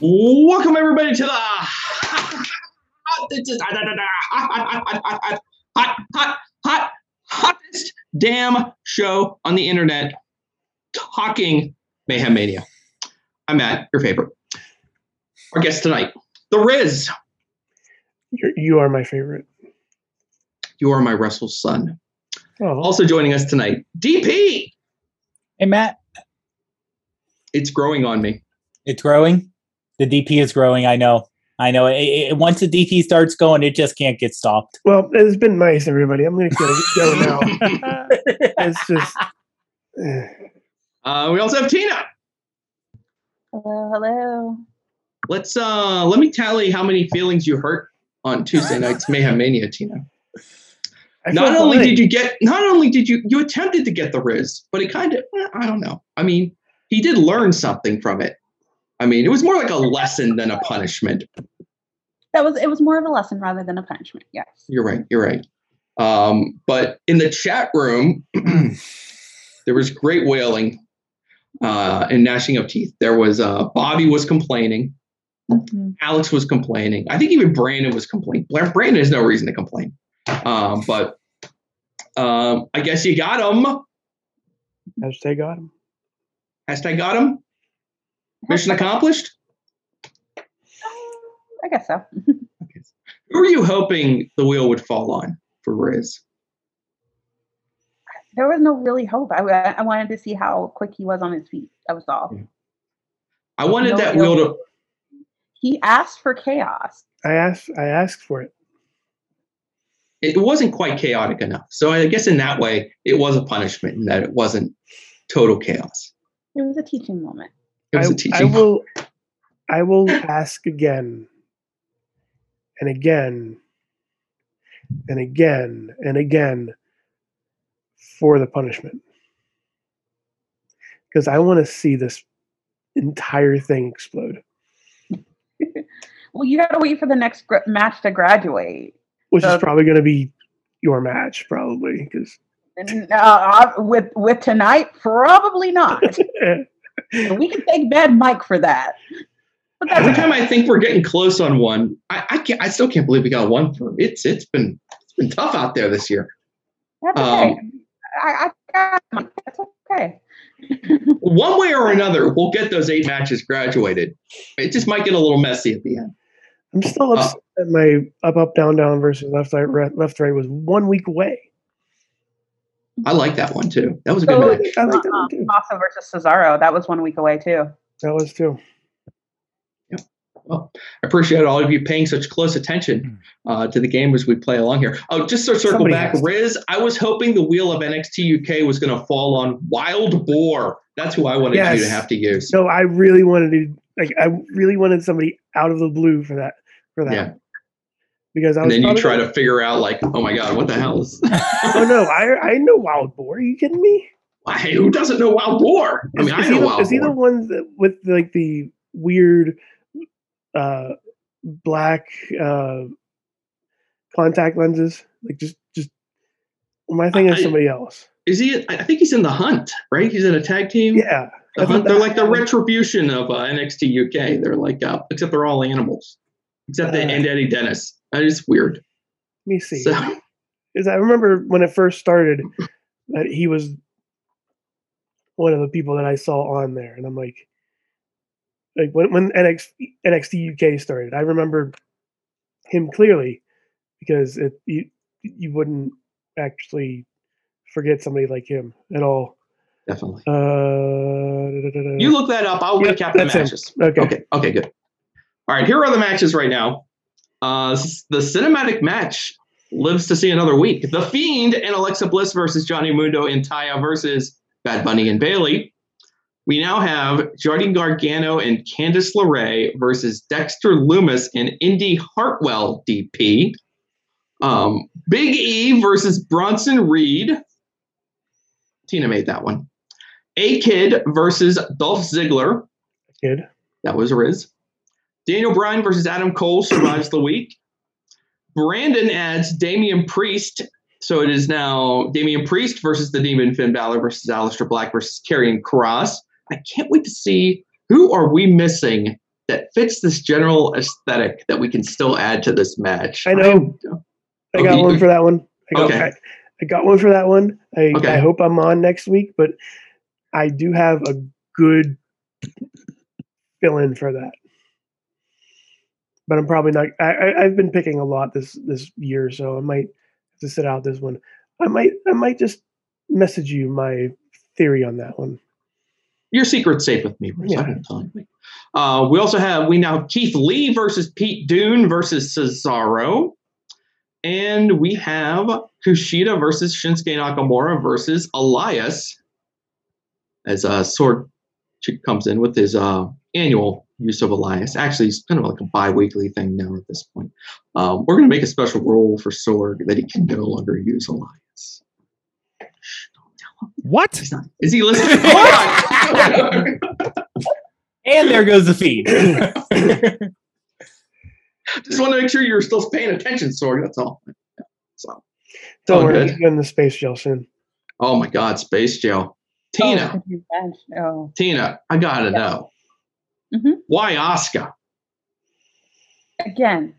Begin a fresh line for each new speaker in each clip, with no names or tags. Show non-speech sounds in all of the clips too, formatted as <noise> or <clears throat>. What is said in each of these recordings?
Welcome everybody to the hot, hot, hot, hot, hottest damn show on the internet, talking Mayhem Mania. I'm Matt, your favorite. Our guest tonight, The Riz.
You're, you are my favorite.
You are my Russell son.
Oh,
Also joining us tonight, DP.
Hey Matt,
It's growing on me.
it's growing. The DP is growing. I know. I know. It, it, once the DP starts going, it just can't get stopped.
well, it's been nice, everybody. I'm going to go now. <laughs> it's just. eh.
Uh, we also have Tina.
Hello, hello.
Let's uh let me tally how many feelings you hurt on Tuesday night's Mayhem Mania, Tina.
I
not only
fine.
did you get not only did you you attempted to get the riz but it kind of i don't know i mean he did learn something from it i mean it was more like a lesson than a punishment
That was it was more of a lesson rather than a punishment. Yes.
you're right you're right um, but in the chat room <clears throat> there was great wailing uh, and gnashing of teeth there was uh, bobby was complaining
Mhm.
alex was complaining i think even brandon was complaining brandon has no reason to complain um, but um, i guess you got him
Hashtag got him.
Hashtag got him Mission accomplished.
Um, I guess so.
Who were you hoping the wheel would fall on for Riz?
There was no really hope. I, I wanted to see how quick he was on his feet. That was all.
Yeah. I wanted
No
that wheel to.
He asked for chaos.
I asked. I asked for it.
It wasn't quite chaotic enough. So I guess in that way, it was a punishment in that it wasn't total chaos.
It was a teaching moment.
It was
I,
a teaching.
I will. I will ask again, and again, and again, and again for the punishment because I want to see this entire thing explode, <laughs>
Well, you got to wait for the next gr- match to graduate.
which is
Uh,
probably going to be your match, probably because.
And, <laughs> uh, with with tonight, probably not. <laughs> We can thank Bad Mike for that. But
Every
that's
time I think we're getting close on one, I, I can't. I still can't believe we got one for it's. It's been it's been tough out there this year.
that's okay.
Um,
I, I got That's okay. <laughs>
One way or another, we'll get those eight matches graduated. It just might get a little messy at the end.
I'm still
Uh,
upset that my up up down down versus left right right- left right was one week away.
I like that one too. That was a good
So-
match.
I like that
Uh,
one too.
Massa versus Cesaro. That was one week away too.
That was too. Yeah.
Well, I appreciate all of you paying such close attention uh, to the game as we play along here. Oh, just to circle
Somebody
back,
has.
Riz, I was hoping the wheel of NXT UK was going to fall on Wild Boar. That's who I wanted you to have to use.
No, I really wanted to like I really wanted somebody out of the blue for that for that.
Yeah.
Because I
And then you try to figure out, like, oh my God, what the hell is <laughs>
Oh no, I I know Wild Boar. Are you kidding me?
Why, who doesn't know Wild Boar? I
Is,
mean,
is
I
he
know
the,
Wild
is he the one that with like the weird uh black uh contact lenses? Like just just my thing is
I-
somebody else.
Is he? I think he's in the Hunt, right? He's in a tag team.
Yeah.
The Hunt, they're like the retribution of uh, NXT UK. They're like, uh, except they're all animals, except they
Uh,
and Eddie Dennis. That is weird.
Let me see.
So,
is I remember when it first started that he was one of the people that I saw on there, and I'm like, like when when NXT, NXT UK started, I remember him clearly because it you you wouldn't actually forget somebody like him at all.
definitely.
Uh.
You look that up. I'll recap the
him.
matches.
okay.
Okay. Okay. Good. All right. Here are the matches right now. Uh, the cinematic match lives to see another week. The Fiend and Alexa Bliss versus Johnny Mundo and Taya versus Bad Bunny and Bayley. We now have Johnny Gargano and Candice LeRae versus Dexter Lumis and Indy Hartwell DP. Um, Big E versus Bronson Reed. Tina made that one. A Kid versus Dolph Ziggler.
Kid.
That was Riz. Daniel Bryan versus Adam Cole survives the week. Brandon adds Damian Priest. So it is now Damian Priest versus the Demon Finn Balor versus Aleister Black versus Karrion Kross. I can't wait to see who are we missing that fits this general aesthetic that we can still add to this match.
I know. I got
Okay,
one for that one. I got,
Okay.
I, I got one for that one. I,
Okay.
I hope I'm on next week, but I do have a good fill in for that. But I'm probably not. I, I, I've been picking a lot this this year, so I might have to sit out this one. I might I might just message you my theory on that one.
Your secret's safe with me, Bruce. I
Yeah.
won't tell anybody. Uh, we also have we now have Keith Lee versus Pete Dunne versus Cesaro. And we have Kushida versus Shinsuke Nakamura versus Elias. As uh, Sword Chick comes in with his uh, annual use of Elias. Actually, it's kind of like a bi-weekly thing now at this point. Um, we're going to make a special rule for Sorg that he can no longer use Elias.
What?
Not. Is he listening? <laughs> Hold. <laughs>
And there goes the feed. <laughs>
Just want to make sure you're still paying attention, Sorg. That's all. So,
Don't worry,
good.
he's getting the space gel soon.
oh my God, Space Jail. Tina,
could? Oh.
Tina, I gotta know
Mhm.
why Oscar.
Again,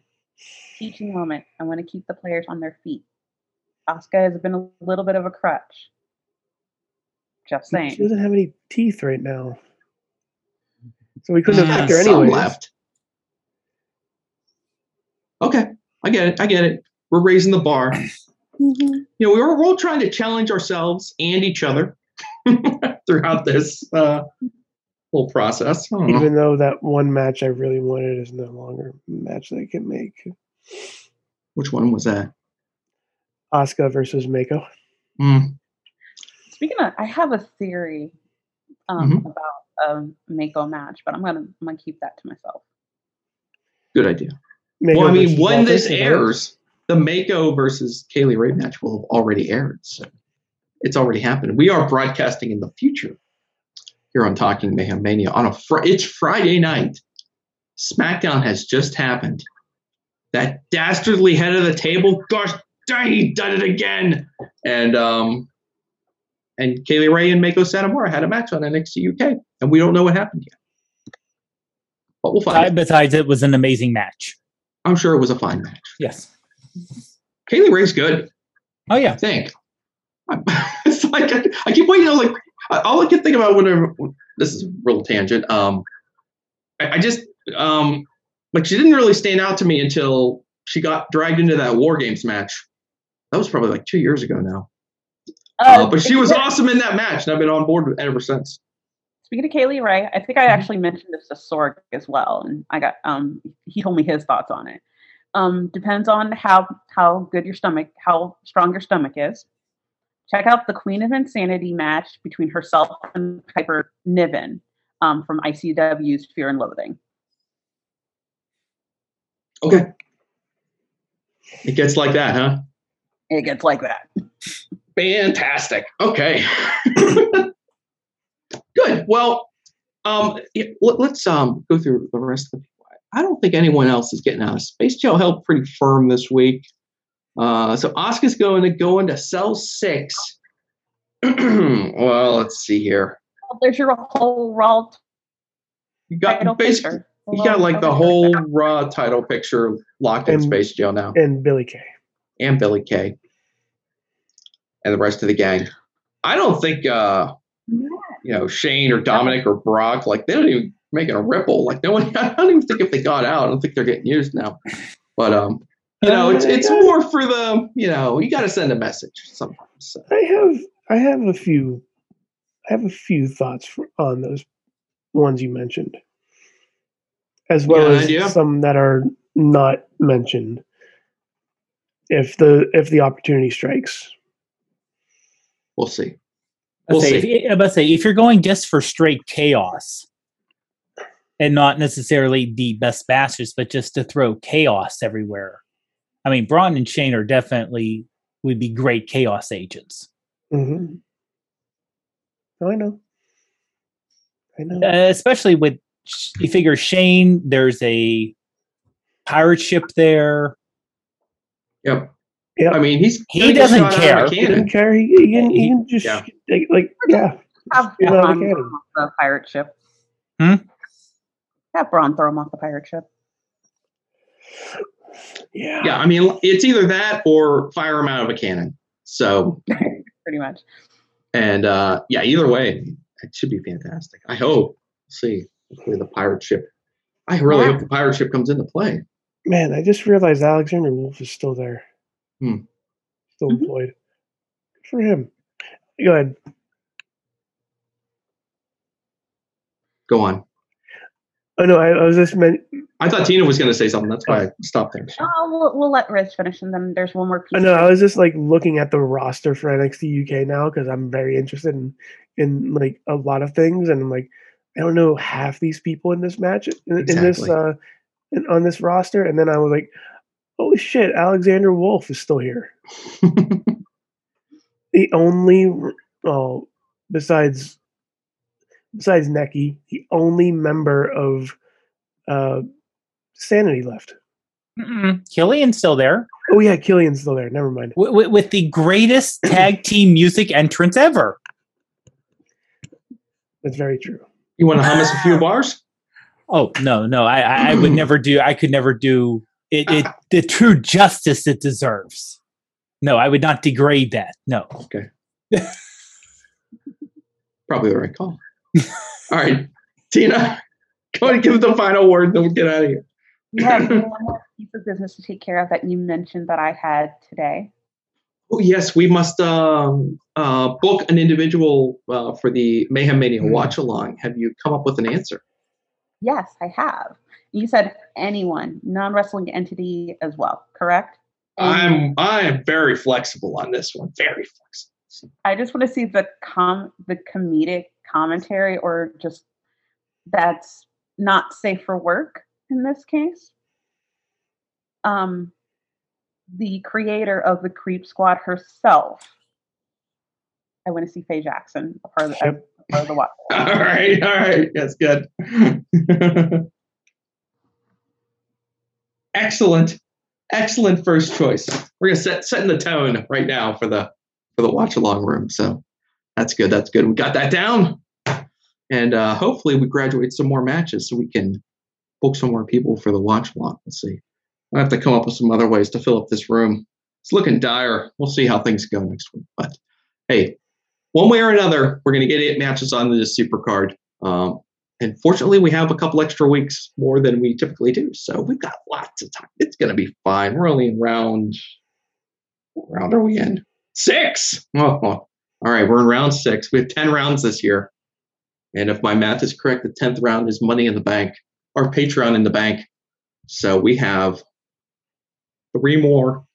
teaching moment. I want to keep the players on their feet. Asuka has been a little bit of a crutch. Just saying.
She doesn't have any teeth right now, so we couldn't have picked her
Some
anyways.
left. Okay, I get it. I get it. We're raising the bar.
Mhm.
You know, we were, we're all trying to challenge ourselves and each other <laughs> throughout this uh, whole process. I don't know.
Even though that one match I really wanted is no longer a match that I can make.
Which one was that?
Asuka versus Meiko.
Hmm.
Speaking of, I have a theory um,
Mhm.
about a Meiko match, but I'm gonna I'm gonna keep that to myself.
Good idea.
Meiko
well, I mean, when
Walter,
this
is
airs, the Meiko versus Kay Lee Ray match will have already aired. So it's already happened. We are broadcasting in the future here on Talking Mayhem Mania on a fr- it's Friday night. SmackDown has just happened. That dastardly head of the table, gosh dang, he done it again. And um, and Kay Lee Ray and Meiko Satomura had a match on NXT UK, and we don't know what happened yet. But we'll find.
Uh,
out.
Besides, it was an amazing match.
I'm sure it was a fine match.
Yes.
Kay Lee Ray's good.
Oh yeah.
I think. <laughs> it's like I, I keep waiting. I was like, all I can think about whenever this is a real tangent. Um, I, I just um, like she didn't really stand out to me until she got dragged into that War Games match. That was probably like two years ago now. Uh, but she was awesome in that match, and I've been on board with ever since.
Speaking of Kay Lee Ray, I think I
Mm-hmm.
actually mentioned this to Sorg as well, and I got um he told me his thoughts on it. Um, depends on how how good your stomach, how strong your stomach is. Check out the Queen of Insanity match between herself and Piper Niven um, from ICW's Fear and Loathing.
Okay. It gets like that, huh?
It gets like that.
Fantastic. Okay. <laughs> Good. Well, um, let, us um go through the rest of the people. I don't think anyone else is getting out of Space Jail held pretty firm this week. Uh, so Oscar's going to go into cell six. <clears throat> well, let's see here.
Well, there's your whole raw
You
title
got basically
picture.
you got like the whole raw title picture locked in Space Jail now,
and Billy Kay.
and Billy Kay, and the rest of the gang. I don't think uh, you know Shane or Dominic or Brock like they don't even making a ripple. Like no one, <laughs> I don't even think if they got out, I don't think they're getting used now. But um, you know, it's it's oh, more for the you know you got to send a message sometimes. So.
I have I have a few I have a few thoughts for, on those ones you mentioned, as well
got
as
idea?
some that are not mentioned. If the if the opportunity strikes,
We'll see.
I'll
We'll
say,
see.
if, I'm about say if you're going just for straight chaos, and not necessarily the best bastards, but just to throw chaos everywhere. I mean, Braun and Shane are definitely would be great chaos agents,
mm-hmm. oh, I know, I know.
uh, especially with you figure Shane. There's a pirate ship there.
Yep.
Yep.
I mean, he's
He doesn't
shot out of a
care.
he doesn't care. He, he can, he
He-
can just
yeah.
like, like, yeah.
Have
Get out of
Braun
the
throw him off the pirate ship.
Hmm?
Have Braun throw him off the pirate ship.
Yeah.
Yeah, I mean, it's either that or fire him out of a cannon. So, <laughs>
Pretty much.
and uh, yeah, either way, it should be fantastic. I hope. see, hopefully the pirate ship. I really
Yeah.
hope the pirate ship comes into play.
Man, I just realized Alexander Wolf is still there.
Hmm.
Still
Mhm.
employed. Good for him. Go ahead.
Go on.
Oh no, I, I was just meant.
I thought Tina was going to say something. That's why I stopped there.
Oh, we'll, we'll let Rich finish, and then there's one more piece.
I know I was just like looking at the roster for NXT UK now because I'm very interested in in like a lot of things, and I'm like, I don't know half these people in this match in, in this
Exactly.
uh in, on this roster, and then I was like, holy shit, Alexander Wolf is still here. <laughs> the only oh besides besides Nikki, the only member of uh Sanity left.
Mm-mm. Killian's still there
Oh yeah, Killian's still there. Never mind.
with, with, with the greatest tag team music entrance ever.
That's very true.
you want to hum us a few bars?
Oh no, no, I, I, I would never do. I could never do it, it. The true justice it deserves. No, I would not degrade that. No. Okay. <laughs>
Probably the right call. All right, Tina, go ahead and give the final word, then we'll get out of here.
We have one more piece of business to take care of that you mentioned that I had today.
Oh, yes, we must um, uh, book an individual uh, for the Mayhem Mania
Hmm.
watch along. Have you come up with an answer?
Yes, I have. You said anyone, non wrestling entity as well, correct?
I'm I'm very flexible on this one. Very flexible.
I just want to see the com the comedic commentary or just that's not safe for work in this case. Um the creator of the Creep Squad herself. I want to see Faye Jackson, a part of the,
Yep.
part of the watch. <laughs>
All right, all right, that's good. <laughs> excellent, excellent first choice. We're gonna set setting the tone right now for the for the watch along room. So that's good. That's good. We got that down, and uh, hopefully we graduate some more matches so we can book some more people for the watch along. Let's see. I have to come up with some other ways to fill up this room. It's looking dire. We'll see how things go next week. But hey, one way or another, we're going to get eight matches on this super card. Um, and fortunately, we have a couple extra weeks more than we typically do. So we've got lots of time. It's going to be fine. We're only in round. What round are we in? Six. Oh. All right. We're in round six. We have 10 rounds this year. And if my math is correct, the 10th round is money in the bank or Patreon in the bank. So we have three more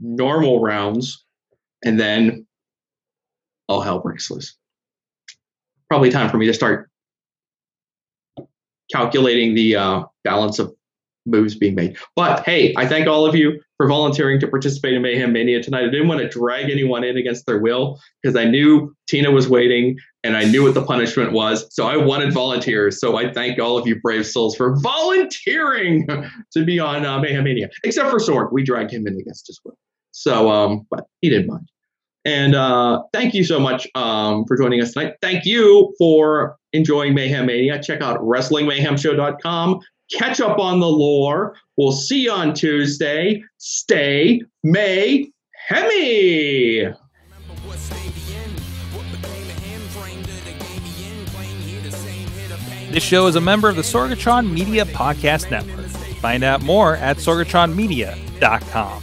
normal rounds. And then all hell breaks loose. Probably time for me to start calculating the uh, balance of moves being made. But hey, I thank all of you for volunteering to participate in Mayhem Mania tonight. I didn't want to drag anyone in against their will because I knew Tina was waiting and I knew what the punishment was. So I wanted volunteers. So I thank all of you brave souls for volunteering <laughs> to be on uh, Mayhem Mania, except for Sorg. We dragged him in against his will. So, um, but he didn't mind. And uh, thank you so much um, for joining us tonight. Thank you for enjoying Mayhem Mania. Check out WrestlingMayhemShow.com. Catch up on the lore. We'll see you on Tuesday. Stay May Hemi.
This show is a member of the Sorgatron Media Podcast Network. Find out more at sorgatronmedia.com.